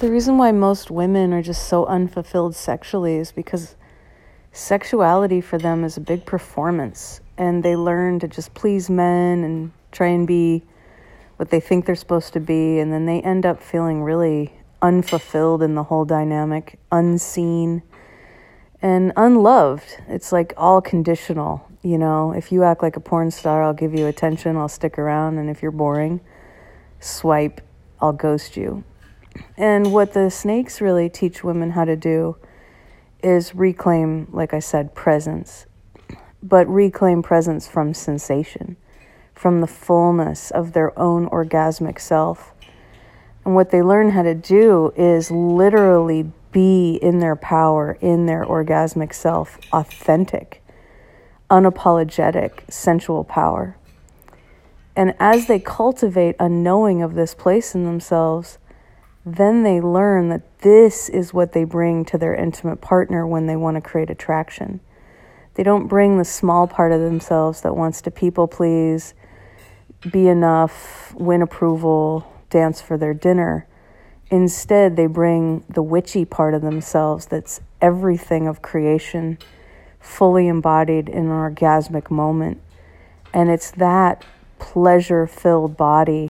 the reason why most women are just so unfulfilled sexually is because sexuality for them is a big performance and they learn to just please men and try and be what they think they're supposed to be and then they end up feeling really unfulfilled in the whole dynamic, unseen and unloved. It's like all conditional, you know. If you act like a porn star, I'll give you attention, I'll stick around, and if you're boring, swipe, I'll ghost you. And what the snakes really teach women how to do is reclaim, like I said, presence, but reclaim presence from sensation, from the fullness of their own orgasmic self. And what they learn how to do is literally be in their power, in their orgasmic self, authentic, unapologetic, sensual power. And as they cultivate a knowing of this place in themselves, then they learn that this is what they bring to their intimate partner when they want to create attraction. They don't bring the small part of themselves that wants to people please, be enough, win approval, dance for their dinner. Instead, they bring the witchy part of themselves that's everything of creation, fully embodied in an orgasmic moment. And it's that pleasure filled body